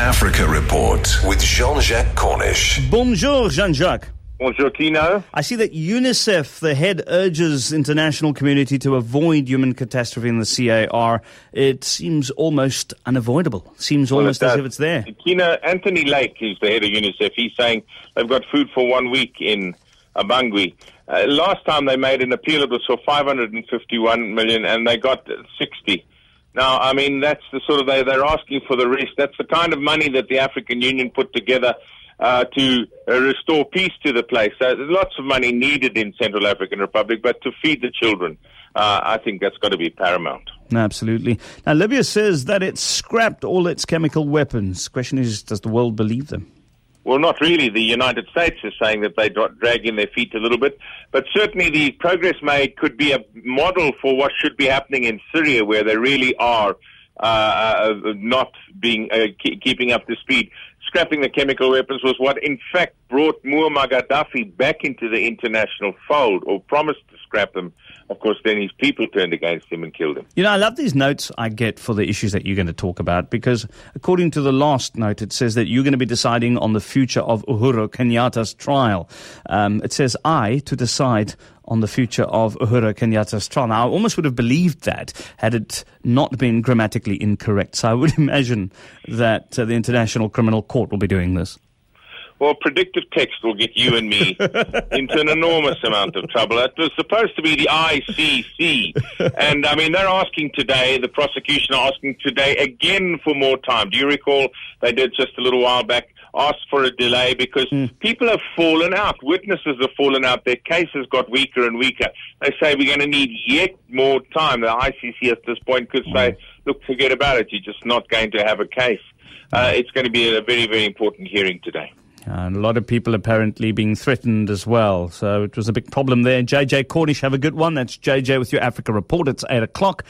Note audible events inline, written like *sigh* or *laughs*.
Africa Report with Jean-Jacques Cornish. Bonjour, Jean-Jacques. Bonjour, Kino. I see that UNICEF, the head, urges international community to avoid human catastrophe in the CAR. It seems almost unavoidable. Seems almost Well, it as if it's there. Kino, Anthony Lake, who's the head of UNICEF, he's saying they've got food for one week in Abangui. Uh, last time they made an appeal, it was for 551 million, and they got 60. Now, I mean, that's the sort of they, they're asking for the rest. That's the kind of money that the African Union put together uh, to uh, restore peace to the place. So there's lots of money needed in Central African Republic, but to feed the children, uh, I think that's got to be paramount. Absolutely. Now, Libya says that it's scrapped all its chemical weapons. Question is, does the world believe them? Well, not really. The United States is saying that they dra- drag in their feet a little bit, but certainly the progress made could be a model for what should be happening in Syria, where they really are uh, uh, not being uh, ke- keeping up to speed. Scrapping the chemical weapons was what, in fact, brought Muammar Gaddafi back into the international fold, or promised to scrap them. Of course, then his people turned against him and killed him. You know, I love these notes I get for the issues that you're going to talk about because, according to the last note, it says that you're going to be deciding on the future of Uhuru Kenyatta's trial. Um, it says, I to decide on the future of Uhuru Kenyatta's trial. Now, I almost would have believed that had it not been grammatically incorrect. So I would *laughs* imagine that uh, the International Criminal Court will be doing this. Well, predictive text will get you and me *laughs* into an enormous amount of trouble. It was supposed to be the ICC. And I mean, they're asking today, the prosecution are asking today again for more time. Do you recall they did just a little while back? Asked for a delay because people have fallen out. Witnesses have fallen out. Their cases got weaker and weaker. They say we're going to need yet more time. The ICC at this point could say, look, forget about it. You're just not going to have a case. Uh, it's going to be a very, very important hearing today. And a lot of people apparently being threatened as well. So it was a big problem there. JJ Cornish, have a good one. That's JJ with your Africa report. It's 8 o'clock.